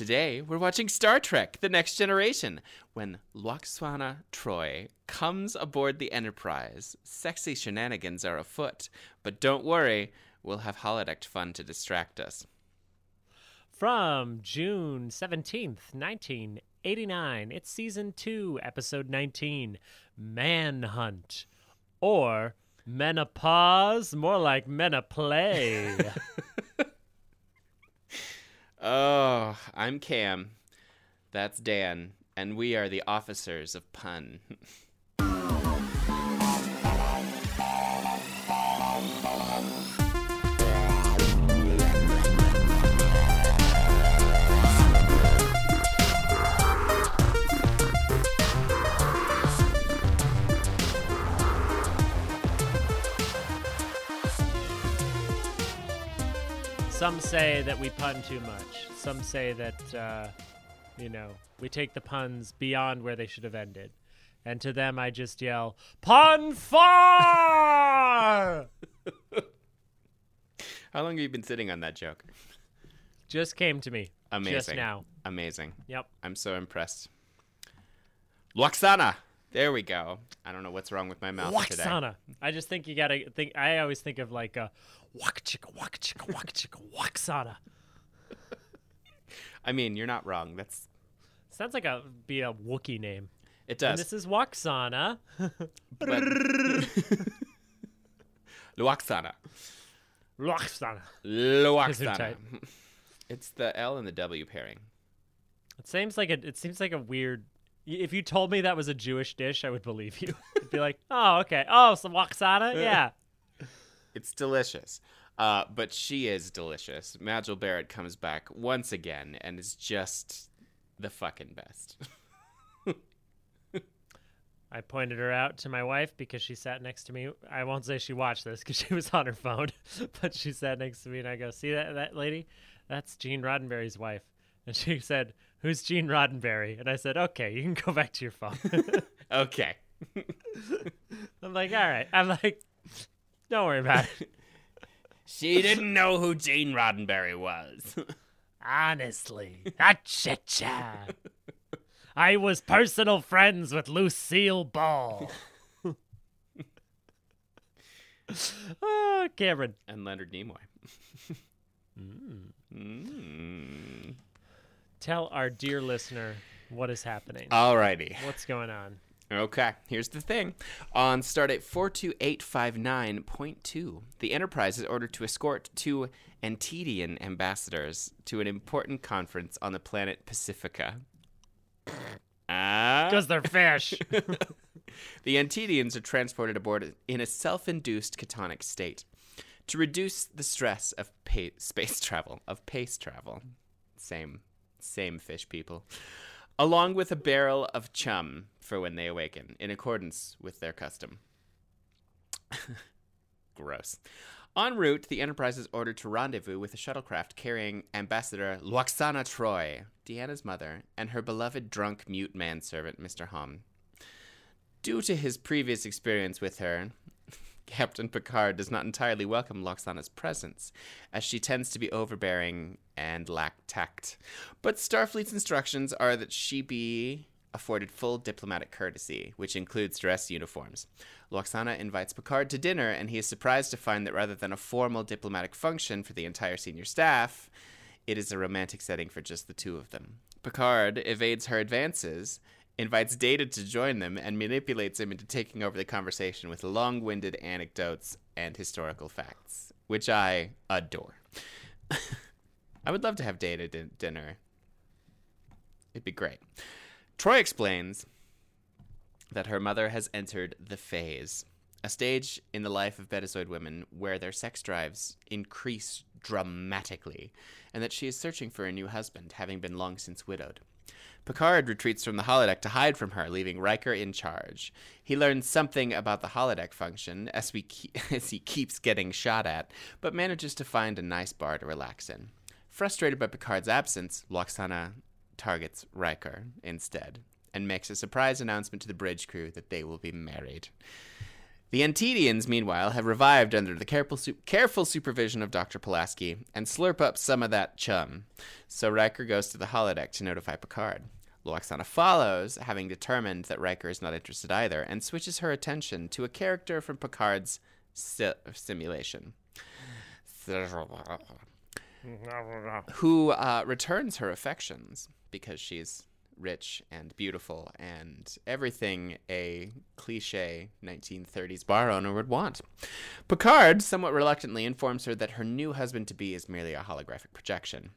Today, we're watching Star Trek The Next Generation when Lwaxana Troi comes aboard the Enterprise. Sexy shenanigans are afoot, but don't worry, we'll have holodeck fun to distract us. From June 17th, 1989, it's season 2, episode 19 Manhunt. Or Menopause, more like Menoplay. Oh, I'm Cam. That's Dan, and we are the officers of pun. Some say that we pun too much. Some say that, uh, you know, we take the puns beyond where they should have ended. And to them, I just yell, Pun far! How long have you been sitting on that joke? just came to me. Amazing. Just now. Amazing. Yep. I'm so impressed. Lwaxana! There we go. I don't know what's wrong with my mouth today. Waxana. I just think you gotta think. I always think of like a waka chicka waka chicka waka chicka Waxana. I mean, you're not wrong. That's Sounds like a be a Wookiee name. it And does. this is Waxana. Waxana. Lwaxana. tight. It's the L and the W pairing. It seems like a. It seems like a weird. If you told me that was a Jewish dish, I would believe you. I'd be like, oh, okay. Oh, some Waxana? Yeah. It's delicious. Uh, but she is delicious. Majel Barrett comes back once again and is just the fucking best. I pointed her out to my wife because she sat next to me. I won't say she watched this because she was on her phone, but she sat next to me and I go, "See that that lady? That's Gene Roddenberry's wife." And she said, "Who's Gene Roddenberry?" And I said, "Okay, you can go back to your phone." okay. I'm like, "All right." I'm like, "Don't worry about it." She didn't know who Gene Roddenberry was. Honestly, cha I was personal friends with Lucille Ball. oh, Cameron. and Leonard Nimoy. Mm. Tell our dear listener what is happening. Alrighty. What's going on? Okay, here's the thing. On Stardate 42859.2, the Enterprise is ordered to escort two Antedian ambassadors to an important conference on the planet Pacifica. Ah. Because they're fish. The Antedians are transported aboard in a self induced catonic state to reduce the stress of pa- space travel, of pace travel. Same, same fish people. Along with a barrel of chum for when they awaken, in accordance with their custom. Gross. En route, the Enterprise is ordered to rendezvous with a shuttlecraft carrying Ambassador Lwaxana Troi, Deanna's mother, and her beloved drunk mute manservant, Mr. Homn. Due to his previous experience with her, Captain Picard does not entirely welcome Lwaxana's presence, as she tends to be overbearing and lack tact. But Starfleet's instructions are that she be afforded full diplomatic courtesy, which includes dress uniforms. Lwaxana invites Picard to dinner, and he is surprised to find that rather than a formal diplomatic function for the entire senior staff, it is a romantic setting for just the two of them. Picard evades her advances, invites Data to join them, and manipulates him into taking over the conversation with long winded anecdotes and historical facts, which I adore. I would love to have Data din- dinner. It'd be great. Troi explains that her mother has entered the phase, a stage in the life of Betazoid women where their sex drives increase dramatically, and that she is searching for a new husband, having been long since widowed. Picard retreats from the holodeck to hide from her, leaving Riker in charge. He learns something about the holodeck function as, we as he keeps getting shot at, but manages to find a nice bar to relax in. Frustrated by Picard's absence, Lwaxana targets Riker instead and makes a surprise announcement to the bridge crew that they will be married. The Antedians, meanwhile, have revived under the careful, su- careful supervision of Dr. Pulaski and slurp up some of that chum. So Riker goes to the holodeck to notify Picard. Lwaxana follows, having determined that Riker is not interested either, and switches her attention to a character from Picard's si- simulation. Who uh, returns her affections because she's rich and beautiful and everything a cliche 1930s bar owner would want. Picard somewhat reluctantly informs her that her new husband to be is merely a holographic projection.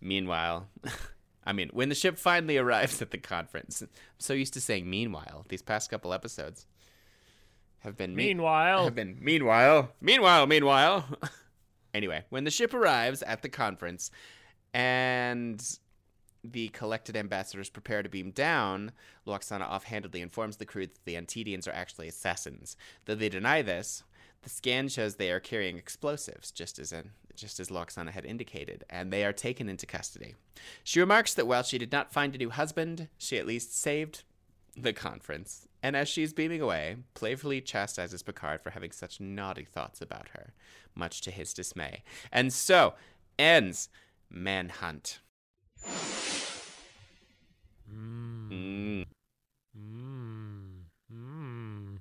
Meanwhile, I mean, when the ship finally arrives at the conference, I'm so used to saying meanwhile these past couple episodes have been me- Meanwhile, have been meanwhile, meanwhile, meanwhile. anyway, when the ship arrives at the conference and the collected ambassadors prepare to beam down, Lwaxana offhandedly informs the crew that the Antedians are actually assassins. Though they deny this, the scan shows they are carrying explosives, just as in, just as Lwaxana had indicated, and they are taken into custody. She remarks that while she did not find a new husband, she at least saved the conference. And as she's beaming away, playfully chastises Picard for having such naughty thoughts about her, much to his dismay. And so ends Manhunt. Mm. Mm, mm.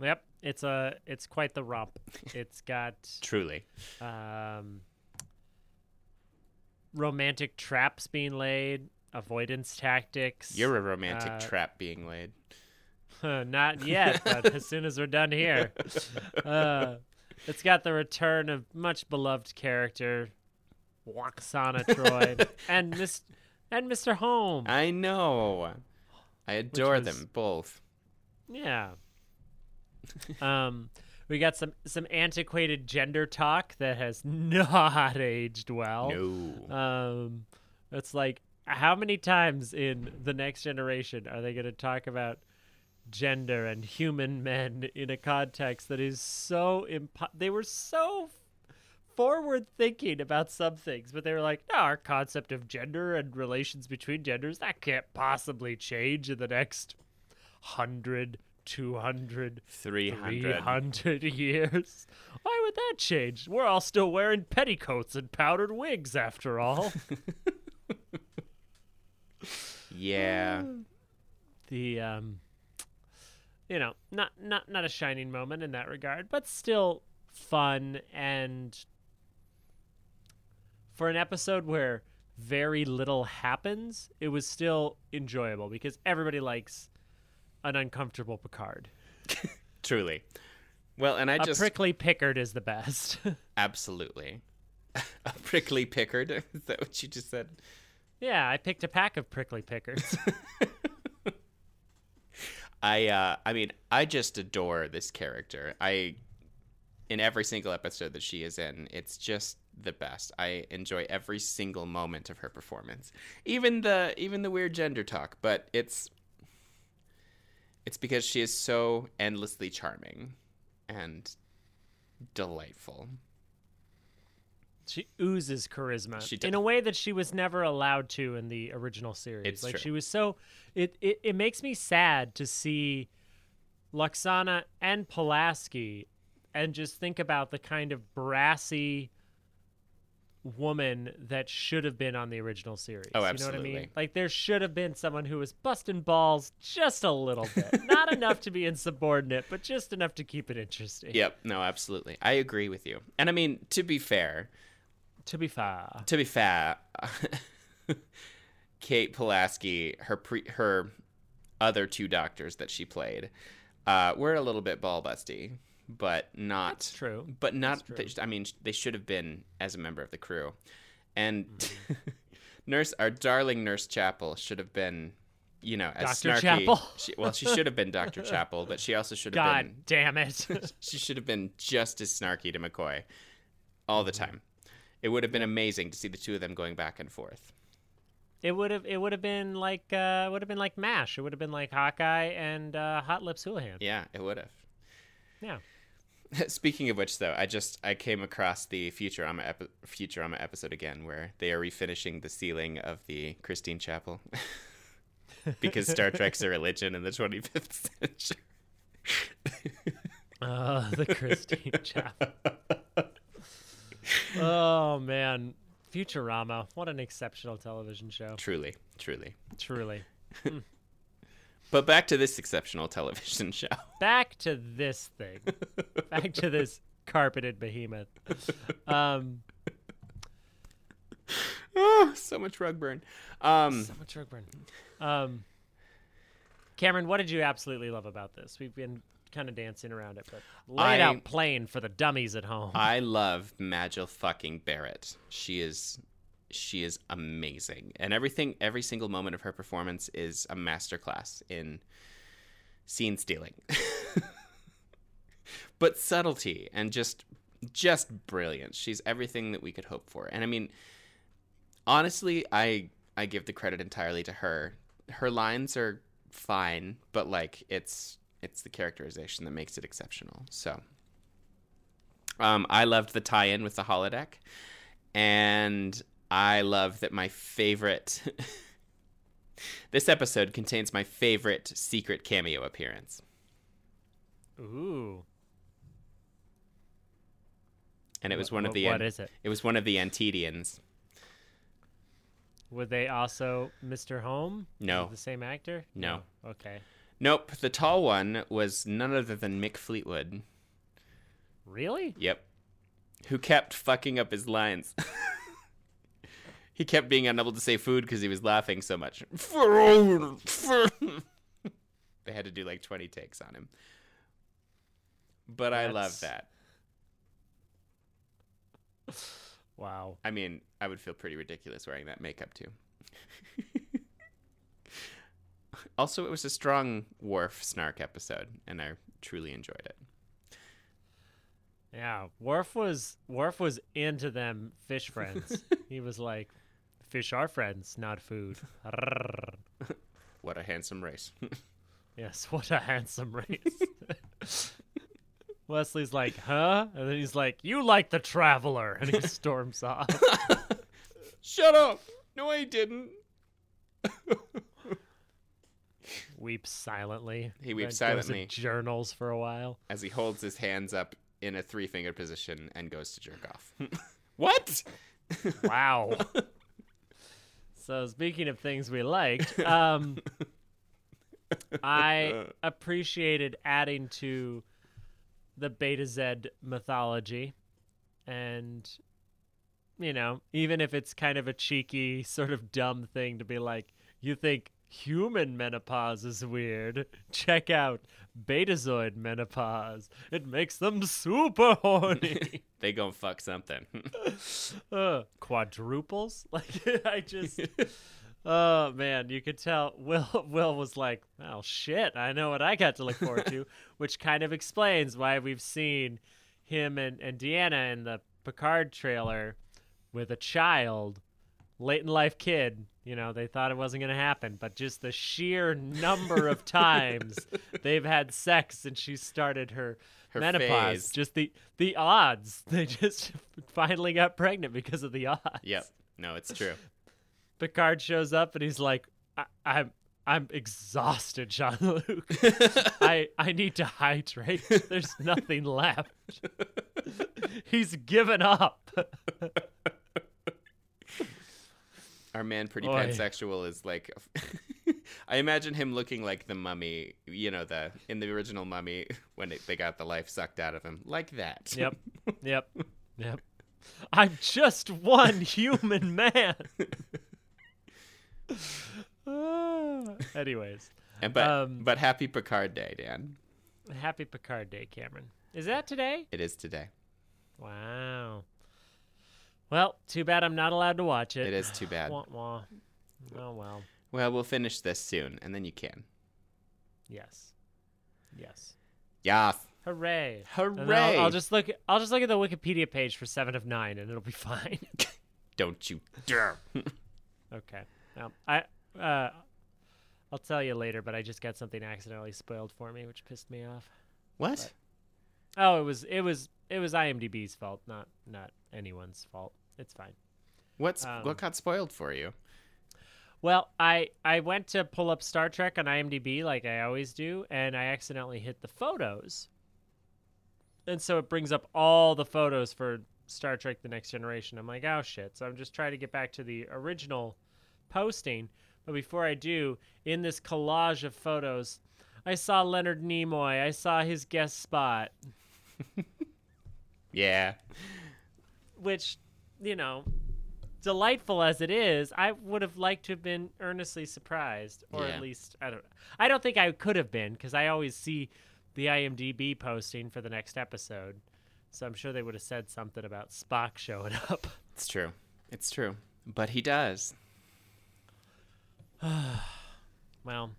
Yep, it's a it's quite the romp. It's got Truly. um, romantic traps being laid, avoidance tactics. You're a romantic Uh, trap being laid. Not yet, but as soon as we're done here, uh, it's got the return of much beloved character, Waxana Troi, and Miss and Mr. Homn. I know. I adore was- them both. Yeah. um, we got some some antiquated gender talk that has not aged well. No. Um, it's like how many times in the next generation are they going to talk about gender and human men in a context that is so impo- they were so forward thinking about some things but they were like no our concept of gender and relations between genders that can't possibly change in the next 100 200 300. 300 years. Why would that change? We're all still wearing petticoats and powdered wigs after all Yeah. the um you know not not not a shining moment in that regard but still fun and for an episode where very little happens it was still enjoyable because everybody likes an uncomfortable picard Truly. Well, and I a just prickly Picard is the best absolutely a prickly Picard. Is that what you just said? Yeah i picked a pack of prickly pickers. I uh I mean, I just adore this character. I in every single episode that she is in, it's just the best. I enjoy every single moment of her performance. Even the even the weird gender talk, but it's it's because she is so endlessly charming and delightful. She oozes charisma She in a way that she was never allowed to in the original series. It's like true. she was so it, it it makes me sad to see Lwaxana and Pulaski and just think about the kind of brassy woman that should have been on the original series. Oh, You know what I absolutely. mean? Like there should have been someone who was busting balls just a little bit. Not enough to be insubordinate, but just enough to keep it interesting. Yep, no, absolutely. I agree with you. And I mean, to be fair, To be fair. to be fair, Kate Pulaski, her pre, her other two doctors that she played, uh, were a little bit ball busty, but not That's true. But not. They, I mean, they should have been as a member of the crew, and Nurse, our darling Nurse Chapel, should have been. You know, as Dr. snarky. Chapel? She, well, she should have been Dr. Chapel, but she also should have God been damn it. she should have been just as snarky to McCoy all the time. It would have been amazing to see the two of them going back and forth. It would have it would have been like uh would have been like Mash. It would have been like Hawkeye and uh, Hot Lips Houlihan. Yeah, it would have. Yeah. Speaking of which, though, I just I came across the Futurama epi- Futurama episode again where they are refinishing the ceiling of the Christine Chapel. because Star Trek's a religion in the 25th century. Uh, the Christine Chapel. Oh man, Futurama! What an exceptional television show. truly, truly. Truly. But back to this exceptional television show. Back to this thing. Back to this carpeted behemoth. Um, oh, so much rug burn. Um, so much rug burn. Um, Cameron, what did you absolutely love about this? We've been kind of dancing around it, but lay it out plain for the dummies at home. I love Majel fucking Barrett. She is she is amazing. And everything every single moment of her performance is a masterclass in scene stealing. but subtlety and just just brilliant. She's everything that we could hope for. And I mean honestly, I I give the credit entirely to her. Her lines are fine, but like it's it's the characterization that makes it exceptional. So um, I loved the tie-in with the holodeck, and I love that my favorite. this episode contains my favorite secret cameo appearance, Ooh. and it was one of wha- the What is it? it was one of the Antedians. Were they also Mr. Homn? No. The same actor? No. Okay. Nope, the tall one was none other than Mick Fleetwood. Really? Yep, who kept fucking up his lines. he kept being unable to say food because he was laughing so much. they had to do like 20 takes on him. But I love that. Wow. I mean, I would feel pretty ridiculous wearing that makeup too. also, it was a strong Worf snark episode, and I truly enjoyed it. Yeah. Worf was Worf was into them fish friends. he was like, fish are friends, not food. What a handsome race. yes, what a handsome race. Wesley's like, huh? And then he's like, you like the traveler. And he storms off. Shut up! No, I didn't. Weeps silently. He weeps then goes in silently. journals for a while. As he holds his hands up in a three finger position and goes to jerk off. what? Wow. so speaking of things we liked, um, I appreciated adding to the Betazed mythology, and you know, even if it's kind of a cheeky, sort of dumb thing to be like, you think human menopause is weird? Check out Betazoid menopause. It makes them super horny. they gonna fuck something. uh, quadruples like i just oh man you could tell will will was like well shit i know what i got to look forward to which kind of explains why we've seen him and, and deanna in the picard trailer with a child late in life kid you know they thought it wasn't going to happen but just the sheer number of times they've had sex since she started her, Her menopause. phase. just the the odds. They just finally got pregnant because of the odds. Yep. No, it's true. picard shows up and he's like I, i'm i'm exhausted jean luc i i need to hydrate. There's nothing left. He's given up Our man, pretty Oy. pansexual, is like. I imagine him looking like the mummy, you know, the in the original mummy when it, they got the life sucked out of him, like that. Yep. Yep. Yep. I'm just one human man. Ah, anyways, And but Um, but happy Picard Day, Dan. happy Picard Day, Cameron. Is that today? It is today. Wow. Well, too bad I'm not allowed to watch it. It is too bad. Wah, wah. Oh well. Well, we'll finish this soon, and then you can. Yes. Yes. Yeah. Hooray. Hooray! I'll, I'll just look. I'll just look at the Wikipedia page for Seven of Nine, and it'll be fine. Don't you dare. Okay. Um, I uh, I'll tell you later, but I just got something accidentally spoiled for me, which pissed me off. what? Oh, it was it was it was IMDb's fault, not not anyone's fault. It's fine. What's um, what got spoiled for you? Well, I I went to pull up Star Trek on IMDb like I always do, and I accidentally hit the photos. And so it brings up all the photos for Star Trek The Next Generation. I'm like, oh shit. So I'm just trying to get back to the original posting. But before I do, in this collage of photos, I saw Leonard Nimoy. I saw his guest spot, Yeah. which, you know, delightful as it is, I would have liked to have been earnestly surprised, or Yeah. at least I don't. I don't think I could have been because I always see the IMDb posting for the next episode, so I'm sure they would have said something about Spock showing up. It's true. It's true. But he does. well,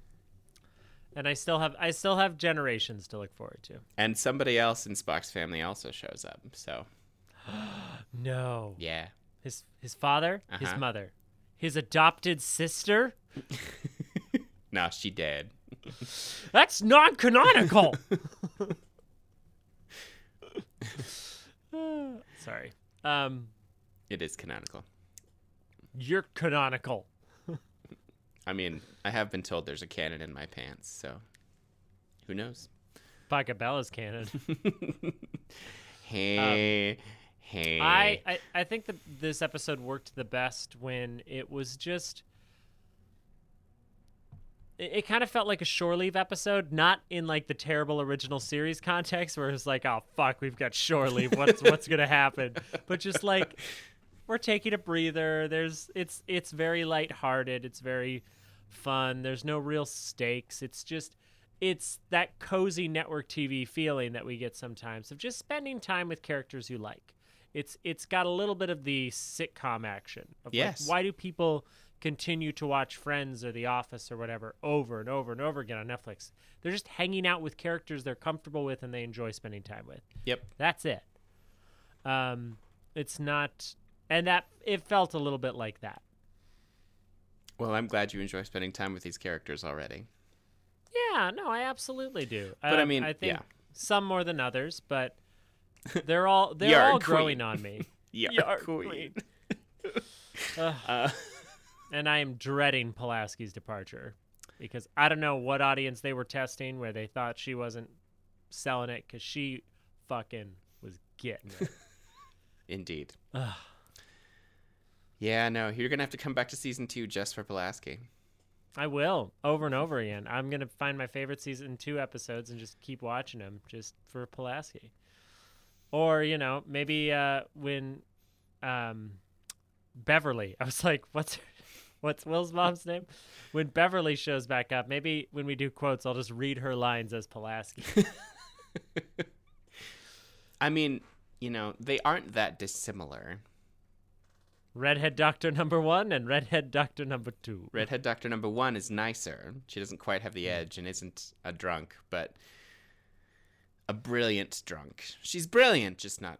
and I still have I still have generations to look forward to. And somebody else in Spock's family also shows up. So, No, yeah. his his father, his Uh-huh. mother, his adopted sister. No, she dead. That's non-canonical. Sorry. Um, It is canonical. you're canonical. I mean, I have been told there's a cannon in my pants, so who knows? Pachelbel's canon. Hey, hey. I, I I think that this episode worked the best when it was just. It, it kind of felt like a shore leave episode, not in like the terrible original series context, where it's like, oh fuck, we've got shore leave. What's what's gonna happen? But just like we're taking a breather. There's it's it's very lighthearted. It's very fun. There's no real stakes. It's just it's that cozy network TV feeling that we get sometimes of just spending time with characters you like. It's it's got a little bit of the sitcom action. Yes. Like, why do people continue to watch Friends or The Office or whatever over and over and over again on Netflix? They're just hanging out with characters they're comfortable with and they enjoy spending time with. Yep. That's it. Um, it's not, and that it felt a little bit like that. Well, I'm glad you enjoy spending time with these characters already. Yeah, no, I absolutely do. But I Um, mean, I think yeah. some more than others, but they're all they're all queen. growing on me. Yeah, Yard queen. Ugh. Uh, and I am dreading Pulaski's departure because I don't know what audience they were testing where they thought she wasn't selling it because she fucking was getting it. indeed. Yeah, no, you're gonna have to come back to season two just for Pulaski. I will over and over again. I'm gonna find my favorite season two episodes and just keep watching them just for Pulaski. Or you know maybe uh, when um, Beverly, I was like, what's what's Will's mom's name? When Beverly shows back up, maybe when we do quotes, I'll just read her lines as Pulaski. I mean, you know, they aren't that dissimilar. Redhead Doctor number one and Redhead Doctor number two. Redhead Doctor number one is nicer. She doesn't quite have the edge and isn't a drunk, but a brilliant drunk. She's brilliant, just not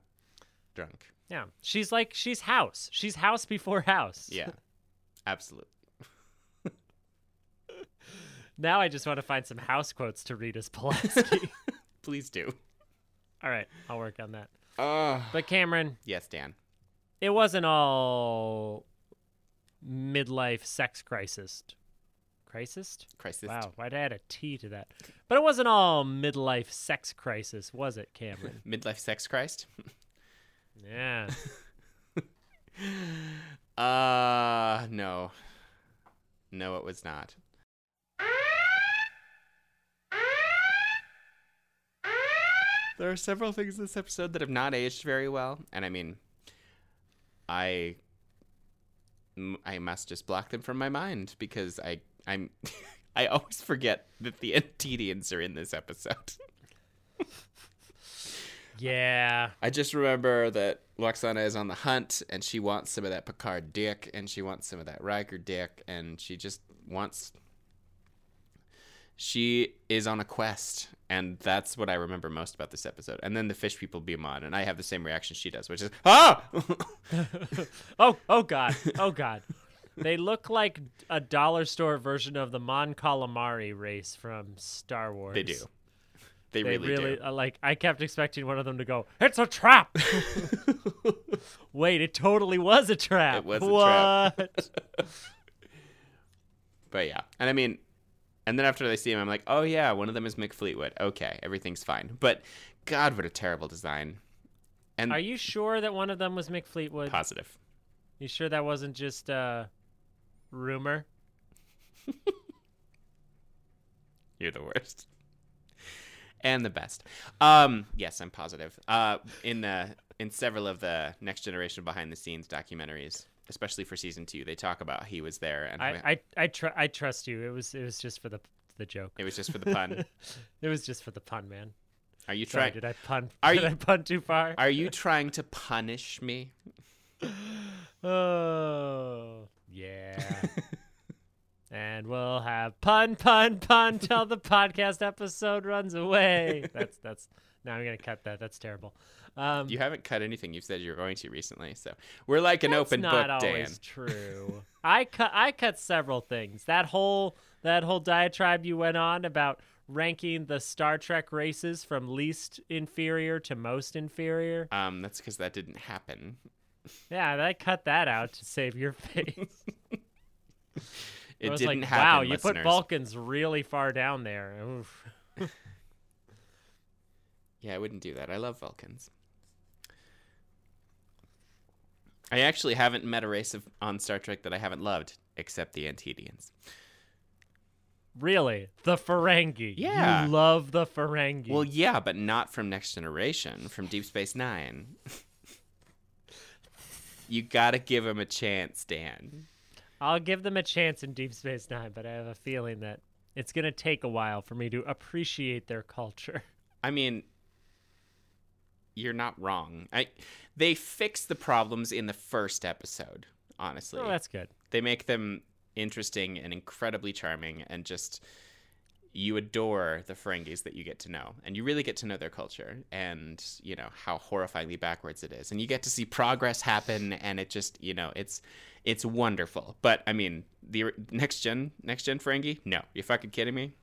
drunk. Yeah, she's like she's House. She's House before House. Yeah, absolutely. Now I just want to find some House quotes to read as Pulaski. Please do. All right, I'll work on that. Uh, But Cameron, yes, Dan. it wasn't all midlife sex crisis. Crisis? Crisis. Wow, why'd I add a T to that? But it wasn't all midlife sex crisis, was it, Cameron? Midlife sex Christ. yeah. Uh, no. No, it was not. There are several things in this episode that have not aged very well, and I mean, I I must just block them from my mind because I, I'm, I always forget that the Antedians are in this episode. Yeah. I just remember that Lwaxana is on the hunt and she wants some of that Picard dick and she wants some of that Riker dick and she just wants. She is on a quest and that's what I remember most about this episode. And then the fish people beam on and I have the same reaction she does, which is ah. oh, oh God. Oh God. They look like a dollar store version of the Mon Calamari race from Star Wars. they do. They, They really, really, do. uh, like. I kept expecting one of them to go. It's a trap. Wait, it totally was a trap. It was a what? trap. But yeah, and I mean, and then after they see him, I'm like, oh yeah, one of them is Mick Fleetwood. Okay, everything's fine. But God, what a terrible design. And Are you sure that one of them was Mick Fleetwood? positive. You sure that wasn't just uh, rumor? You're the worst. And the best. Um, yes, I'm positive. Uh, in the in several of the Next Generation behind the scenes documentaries, especially for season two, they talk about he was there, and I I I, tr- I trust you. It was it was just for the the joke. it was just for the pun. it was just for the pun, man. Are you trying? did I pun? Are did you- I pun too far? Are you trying to punish me? Oh, yeah. and we'll have pun, pun, pun till the podcast episode runs away. That's that's. Now I'm gonna cut that. That's terrible. Um, You haven't cut anything you've said you're going to recently, so we're like an that's open not book, Dan. always true. I cut. I cut several things. That whole that whole diatribe you went on about ranking the Star Trek races from least inferior to most inferior. Um, that's because that didn't happen. Yeah, I cut that out to save your face. It I was didn't like, happen. wow, you put. Vulcans really far down there. Yeah, I wouldn't do that. I love Vulcans. I actually haven't met a race of, on Star Trek that I haven't loved, except the Antedians. Really? The Ferengi. Yeah. You love the Ferengi. Well, yeah, but not from Next Generation, from Deep Space Nine. you gotta give him a chance, Dan. I'll give them a chance in Deep Space Nine, but I have a feeling that it's to take a while for me to appreciate their culture. I mean, you're not wrong. I they fix the problems in the first episode. Honestly, Oh, that's good. they make them interesting and incredibly charming, and just you adore the Ferengis that you get to know, and you really get to know their culture, and you know how horrifyingly backwards it is, and you get to see progress happen, and it just you know it's it's wonderful. But I mean, the next gen next gen Ferengi, no, you fucking kidding me?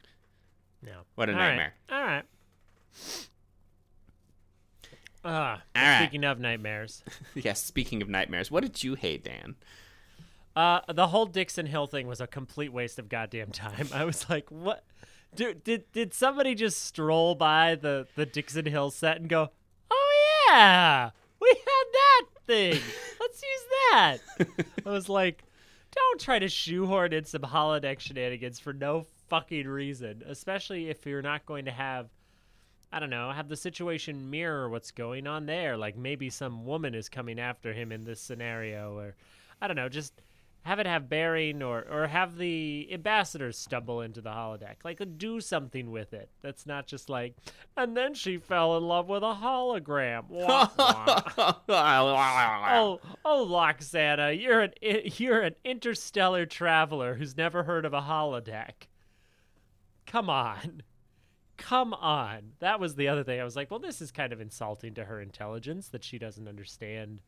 No. What a All right. nightmare. All right. Ah, All right. speaking of nightmares, Yes. Speaking of nightmares, what did you hate, Dan? uh, the whole Dixon Hill thing was a complete waste of goddamn time. I was like, what? Dude, did did somebody just stroll by the the Dixon Hill set and go, "Oh yeah, we had that thing. Let's use that." I was like, don't try to shoehorn in some holodeck shenanigans for no fucking reason, especially if you're not going to have I don't know, have the situation mirror what's going on there. Like maybe some woman is coming after him in this scenario, or I don't know, just have it have bearing, or or have the ambassadors stumble into the holodeck. Like do something with it. That's not just like, and then she fell in love with a hologram. Wah, wah. oh, oh, Lwaxana, you're an you're an interstellar traveler who's never heard of a holodeck. Come on. Come on. That was the other thing. I was like, well, this is kind of insulting to her intelligence that she doesn't understand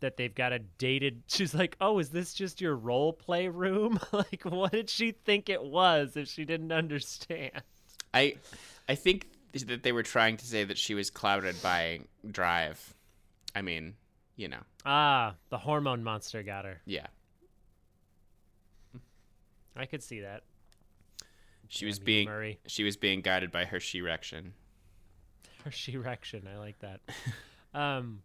that they've got a dated. She's like, oh, is this just your role play room? like, what did she think it was if she didn't understand? I I think that they were trying to say that she was clouded by drive. I mean, you know, Ah, the hormone monster got her. yeah. I could see that. She was being Murray. she was being guided by her she-rection. Her she-rection. I like that. um,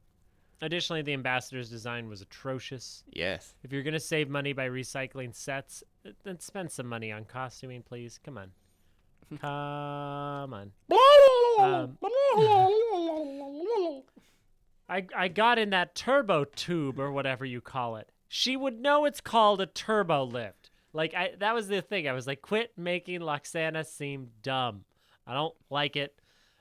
additionally, the ambassador's design was atrocious. Yes. If you're gonna save money by recycling sets, then spend some money on costuming, please. Come on, come on. Um, I I got in that turbo tube or whatever you call it. She would know it's called a turbo lift. Like I that was the thing. I was like, quit making Lwaxana seem dumb. I don't like it.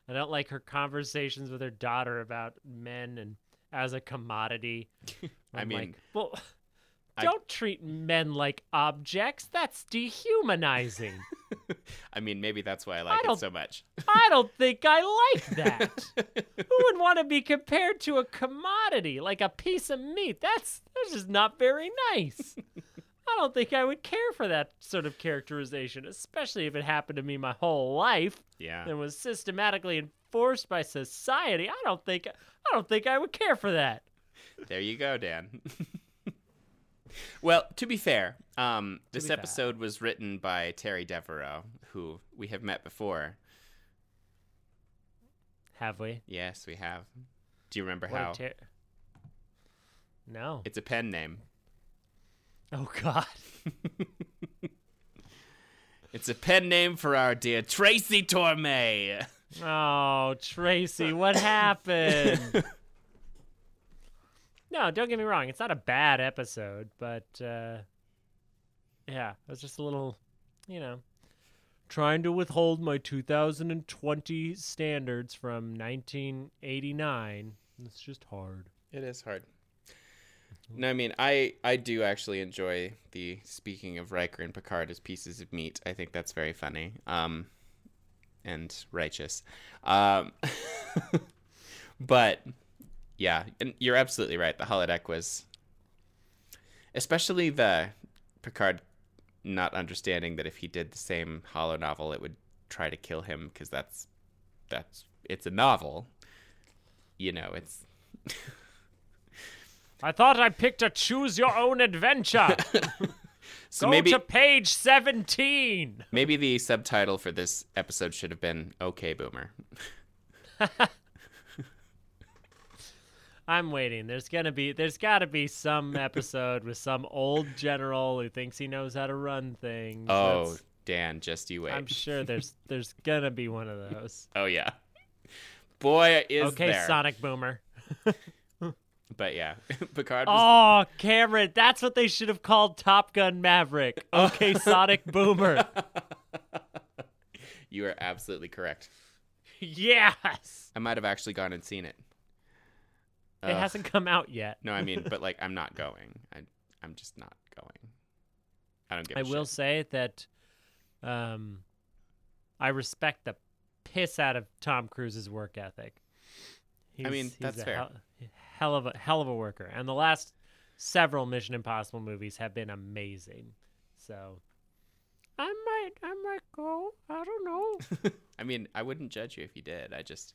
I don't like her conversations with her daughter about men and as a commodity. I I'm mean, like, well, I- don't treat men like objects. That's dehumanizing. I mean, maybe that's why I like it so much. I don't think I like that. Who would want to be compared to a commodity like a piece of meat? That's that's just not very nice. I don't think I would care for that sort of characterization, especially if it happened to me my whole life yeah. and was systematically enforced by society. I don't think I don't think I would care for that. There you go, Dan. Well, to be fair, um, this be fair. episode was written by Terry Devereaux, who we have met before. Have we? Yes, we have. Do you remember What how? ter- no. it's a pen name. Oh God. It's a pen name for our dear Tracy Torme. Oh, Tracy, what happened? no, don't get me wrong. It's not a bad episode, but uh, yeah, it was just a little, you know, trying to withhold my 2020 standards from 1989. It's just hard. It is hard. No, I mean, I I do actually enjoy the speaking of Riker and Picard as pieces of meat. I think that's very funny. Um, and righteous. Um, but yeah, and you're absolutely right. The holodeck was, especially the Picard not understanding that if he did the same holonovel, it would try to kill him because that's that's it's a novel. You know, it's I thought I picked a choose your own adventure. so Go maybe to page 17. Maybe the subtitle for this episode should have been "Okay, Boomer." I'm waiting. There's gonna be there's gotta be some episode with some old general who thinks he knows how to run things. Oh, That's- Dan, just you wait. I'm sure there's there's gonna be one of those. oh yeah, boy is okay, there. Sonic Boomer. But yeah, Picard was. Oh, Cameron, that's what they should have called Top Gun Maverick. Okay, Sonic Boomer. You are absolutely correct. yes. I might have actually gone and seen it. It Ugh. hasn't come out yet. No, I mean, but like, I'm not going. I, I'm just not going. I don't give. a I will shit. say that um I respect the piss out of Tom Cruise's work ethic. He's, mean, he's that's fair. Hell, hell of a hell of a worker, and the last several Mission Impossible movies have been amazing. So I might, I might go. I don't know. I mean, I wouldn't judge you if you did. I just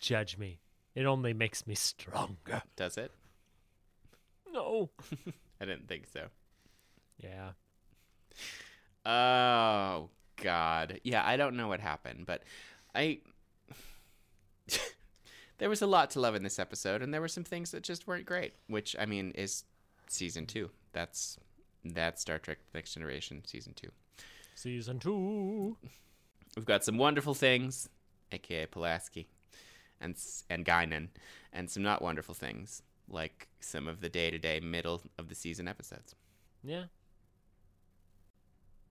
Judge me. It only makes me stronger. does it. No. I didn't think so. Yeah. Oh God, yeah. I don't know what happened, but I there was a lot to love in this episode, and there were some things that just weren't great. Which I mean is season two. That's that's Star Trek: Next Generation season two. Season two. We've got some wonderful things, aka Pulaski, and and Guinan, and some not wonderful things like some of the day-to-day middle of the season episodes. Yeah.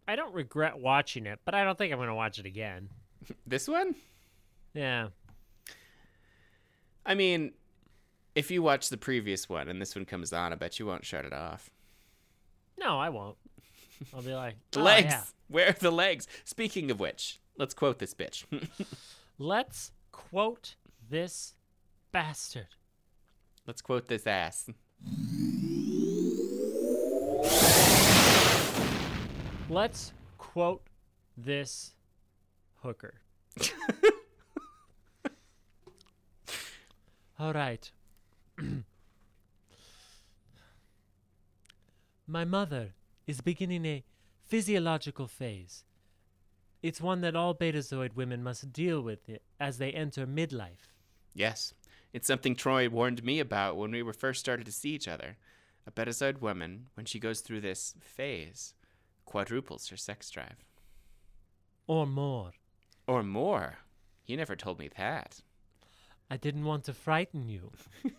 I don't regret watching it, but I don't think I'm going to watch it again. This one, Yeah. I mean, if you watch the previous one and this one comes on, I bet you won't shut it off. No, I won't. I'll be like, "Oh, legs. yeah. Where are the legs? Speaking of which, let's quote this bitch. Let's quote this bastard. let's quote this ass. Let's quote this hooker. All right. My mother is beginning a physiological phase. It's one that all Betazoid women must deal with as they enter midlife. Yes, it's something Troi warned me about when we were first started to see each other. A Betazoid woman, when she goes through this phase, quadruples her sex drive. Or more. Or more. You never told me that. I didn't want to frighten you.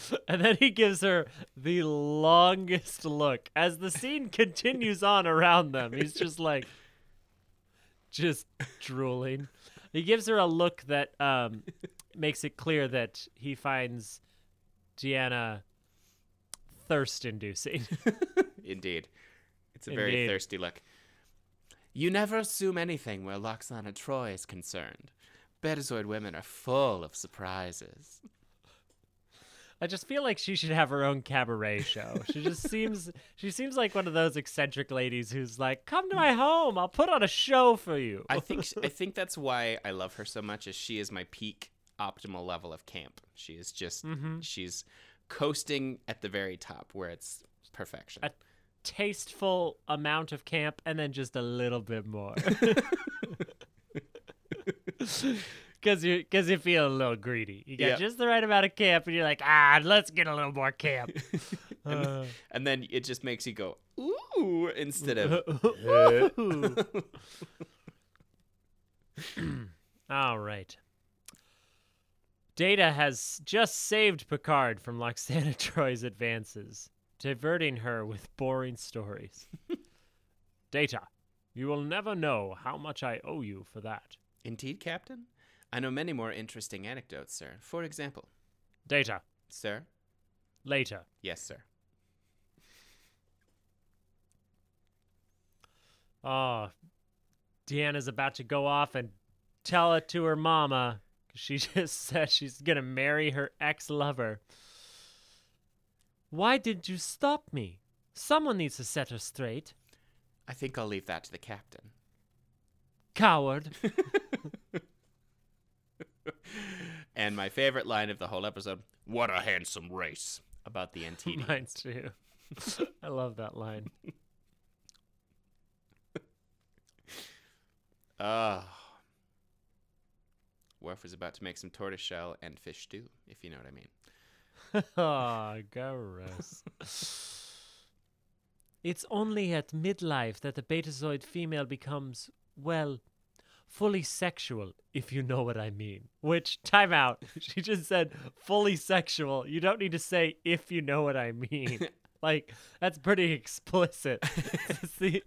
and then he gives her the longest look as the scene continues on around them. He's just like, just drooling. He gives her a look that um, makes it clear that he finds Deanna thirst inducing. Indeed. It's a very thirsty look. You never assume anything where Lwaxana Troi is concerned. Betazoid women are full of surprises. I just feel like she should have her own cabaret show. She just seems she seems like one of those eccentric ladies who's like, "Come to my home. I'll put on a show for you." I think I think that's why I love her so much is she is my peak optimal level of camp. She is just Mm-hmm. she's coasting at the very top where it's perfection. A tasteful amount of camp and then just a little bit more. Cause you, cause you feel a little greedy. You got Yep. just the right amount of camp, and you're like, ah, let's get a little more camp. and, Uh, and then it just makes you go ooh instead of All right. Data has just saved Picard from Lwaxana Troi's advances, diverting her with boring stories. Data, you will never know how much I owe you for that. Indeed, Captain. I know many more interesting anecdotes, sir. For example, Data, sir. later. Yes, sir. Oh, Deanna's about to go off and tell it to her mama. She just said she's gonna marry her ex lover. Why didn't you stop me? Someone needs to set her straight. I think I'll leave that to the captain. Coward. and my favorite line of the whole episode: "What a handsome race!" About the Antedi. Mine too. I love that line. Oh. Worf was about to make some tortoiseshell and fish stew, if you know what I mean. oh, gross. it's only at midlife that the betazoid female becomes, well, fully sexual, if you know what I mean. Which, time out. She just said fully sexual. You don't need to say if you know what I mean. like, that's pretty explicit. the-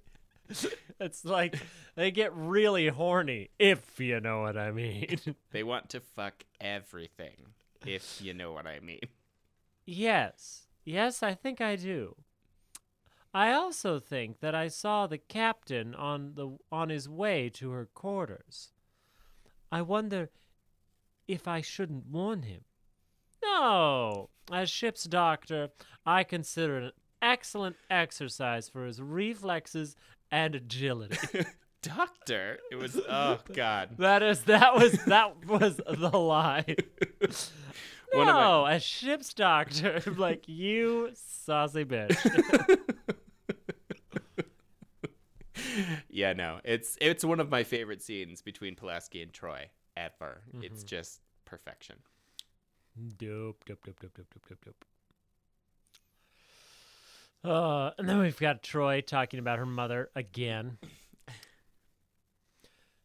it's like they get really horny, if you know what I mean. They want to fuck everything, if you know what I mean. Yes. Yes, I think I do. I also think that I saw the captain on the on his way to her quarters. I wonder if I shouldn't warn him. No, as ship's doctor, I consider it an excellent exercise for his reflexes and agility. Doctor, it was oh god. that is that was that was the line. One of my- No, a ship's doctor. like you saucy bitch. Yeah, no, it's it's one of my favorite scenes between Pulaski and Troi ever. It's Mm-hmm. just perfection. dope, dope, dope, dope, dope, dope, dope, dope. Uh, and then we've got Troi talking about her mother again.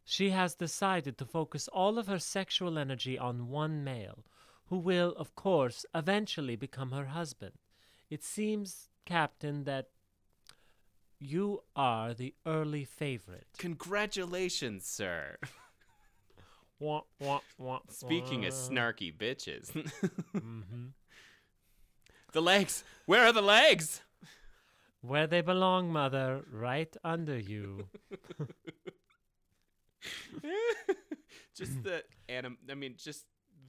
She has decided to focus all of her sexual energy on one male, who will, of course, eventually become her husband. It seems, Captain, that you are the early favorite. Congratulations, sir. Wah, wah, wah, Speaking of snarky bitches. Mhm. the legs. Where are the legs? Where they belong, mother, right under you. just the anim I mean just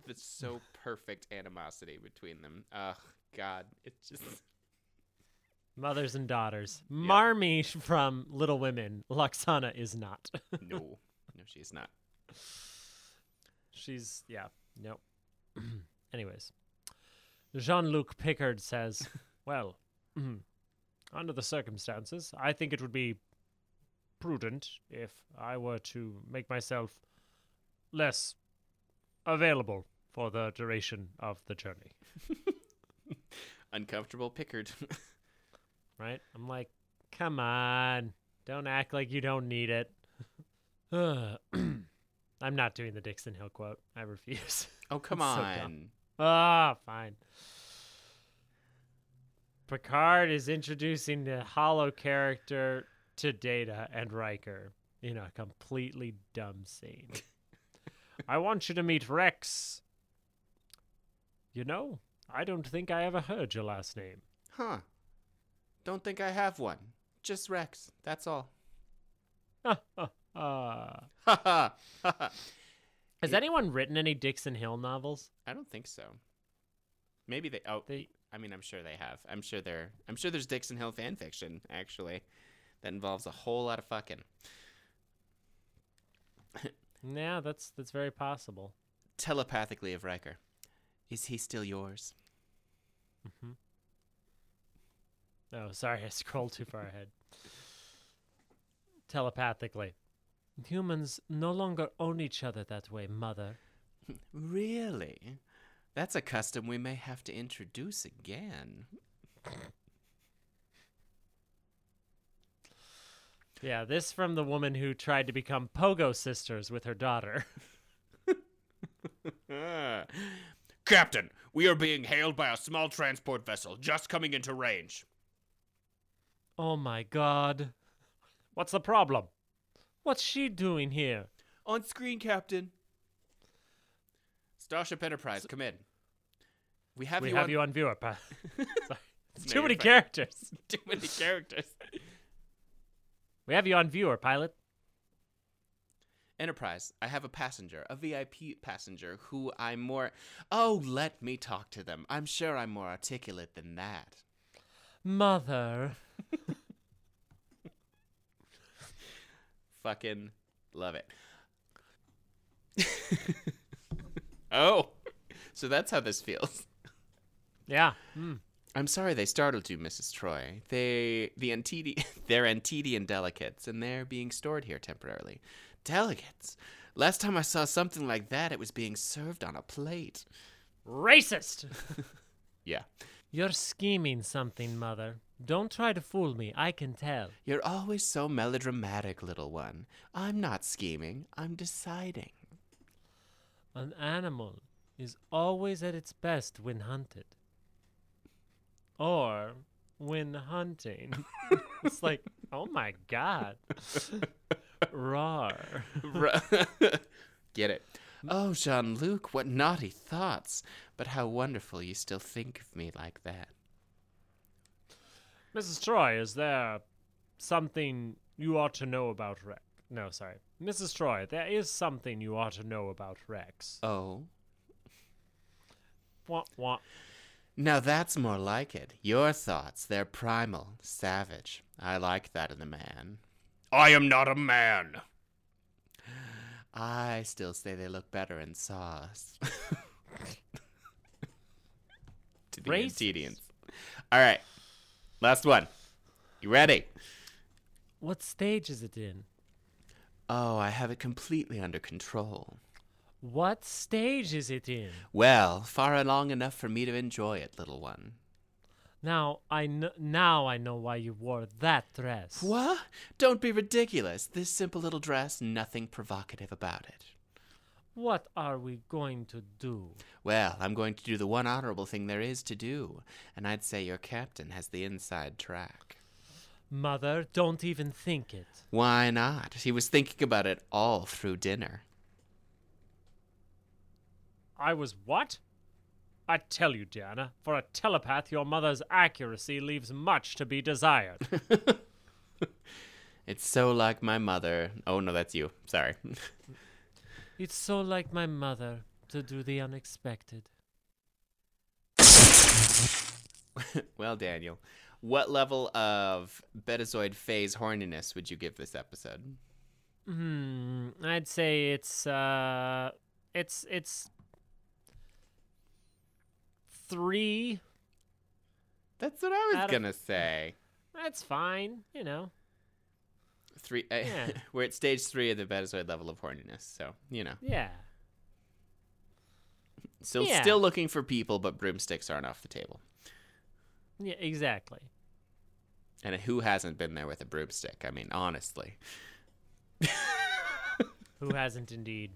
the so perfect animosity between them. Ugh, god. It's just Mothers and daughters. Marmee from Little Women. Lwaxana is not. no. No, she's not. She's, yeah, nope. Anyways, Jean Luc Picard says, Well, under the circumstances, I think it would be prudent if I were to make myself less available for the duration of the journey. Uncomfortable Picard. Right? I'm like, come on, don't act like you don't need it. I'm not doing the Dixon Hill quote. I refuse. oh, come so on. Ah, fine. Picard is introducing the holo character to Data and Riker in a completely dumb scene. I want you to meet Rex. You know, I don't think I ever heard your last name. huh. Don't think I have one. Just Rex. That's all. Ha ha. ha, ha. Has anyone written any Dixon Hill novels? I don't think so. Maybe they oh They I mean I'm sure they have. I'm sure there I'm sure there's Dixon Hill fan fiction, actually. That involves a whole lot of fucking. Yeah, that's that's very possible. Telepathically of Riker. Is he still yours? Mm-hmm. Oh, sorry, I scrolled too far ahead. Telepathically. Humans no longer own each other that way, Mother. Really? That's a custom we may have to introduce again. Yeah, this from the woman who tried to become Pogo sisters with her daughter. Captain, we are being hailed by a small transport vessel just coming into range. Oh my god. What's the problem? What's she doing here? On screen, Captain. Starship Enterprise, come in. We have we you have on you on viewer. Pa- Sorry. It's too many characters. too many characters. We have you on viewer, pilot. Enterprise, I have a passenger, a VIP passenger who I'm more. Oh, let me talk to them. I'm sure I'm more articulate than that. Mother. Fucking love it. oh, so that's how this feels. Yeah. Mm. I'm sorry they startled you, Mrs. Troi. They, the Antedi, they're Antedian delegates, and they're being stored here temporarily. Delegates? Last time I saw something like that, it was being served on a plate. Racist. Yeah. You're scheming something, Mother. Don't try to fool me. I can tell. You're always so melodramatic, little one. I'm not scheming, I'm deciding. An animal is always at its best when hunted. Or when hunting. it's like, oh my god. Rar. Get it? Oh, Jean Luc, what naughty thoughts! But how wonderful you still think of me like that. Mrs. Troi, is there something you ought to know about Rex? No, sorry. Mrs. Troi, there is something you ought to know about Rex. Oh? Wah, wah. Now that's more like it. Your thoughts, they're primal, savage. I like that in a man. I am not a man! I still say they look better in sauce. to the Racist. Antedians. All right. Last one. You ready? What stage is it in? Oh, I have it completely under control. What stage is it in? Well, far along enough for me to enjoy it, little one. Now I kn- now I know why you wore that dress. What? Don't be ridiculous. This simple little dress, nothing provocative about it. What are we going to do? Well, I'm going to do the one honorable thing there is to do, and I'd say your captain has the inside track. Mother, don't even think it. Why not? He was thinking about it all through dinner. I was what? I tell you, Deanna, for a telepath, your mother's accuracy leaves much to be desired. It's so like my mother. Oh, no, that's you. Sorry. it's so like my mother to do the unexpected. well, Daniel, what level of Betazoid phase horniness would you give this episode? Hmm, I'd say it's uh it's it's three. That's what I was gonna say. That's fine, you know. Three. Uh, Yeah. we're at stage three of the Betazoid level of horniness, so you know. Yeah. Still, Yeah. still looking for people, but broomsticks aren't off the table. Yeah, exactly. And who hasn't been there with a broomstick? I mean, honestly. Who hasn't indeed?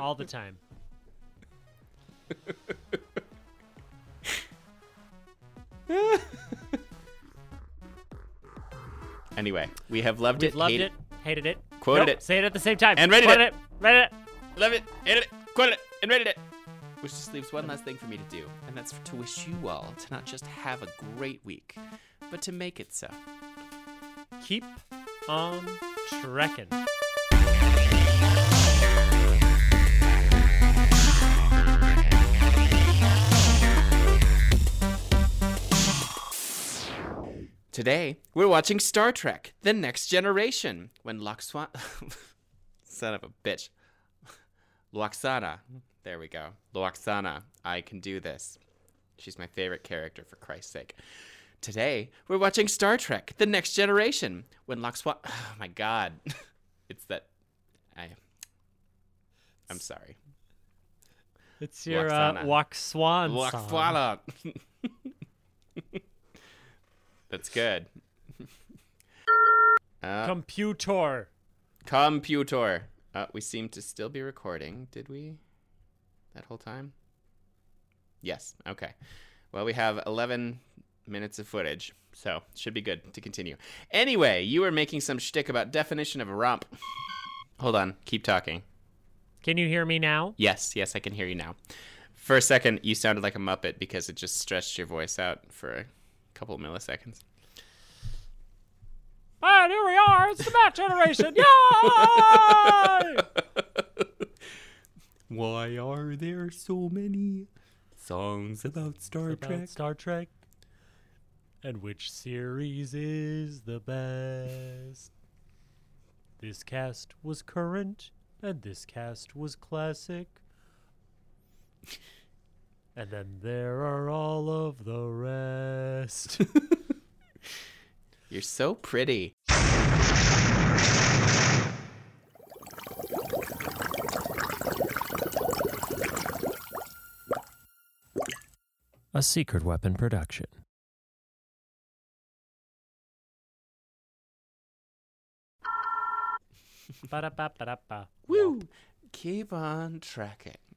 All the time. Anyway, we have loved We've it, loved hated it, hated it, Quoted Nope, it. Say it at the same time. And rated Quoted it. it. Rated it. Love it, hated it, quoted it, and rated it. Which just leaves one last thing for me to do, and that's to wish you all to not just have a great week, but to make it so. Keep on trekking. Today, we're watching Star Trek The Next Generation when Loxwa. Son of a bitch. Loaxana. There we go. Loaxana. I can do this. She's my favorite character, for Christ's sake. Today, we're watching Star Trek The Next Generation. When Loxwa. Oh my god. it's that. I. I'm sorry. It's your uh, Loxana. Walk Swan song. Loxwala. That's good. Uh, Computer. computer. Uh, we seem to still be recording. Did we? That whole time? Yes. Okay. Well, we have 11 minutes of footage, so should be good to continue. Anyway, you were making some shtick about definition of a romp. Hold on. Keep talking. Can you hear me now? Yes, yes, I can hear you now. For a second, you sounded like a Muppet because it just stretched your voice out for a couple of milliseconds. And here we are. It's the Matt generation. Yay! Why are there so many songs about Star About Star Trek. And which series is the best? This cast was current, and this cast was classic. And then there are all of the rest. You're so pretty. A secret weapon production. Ba-da-ba-ba-da-ba. Woo! Keep on tracking.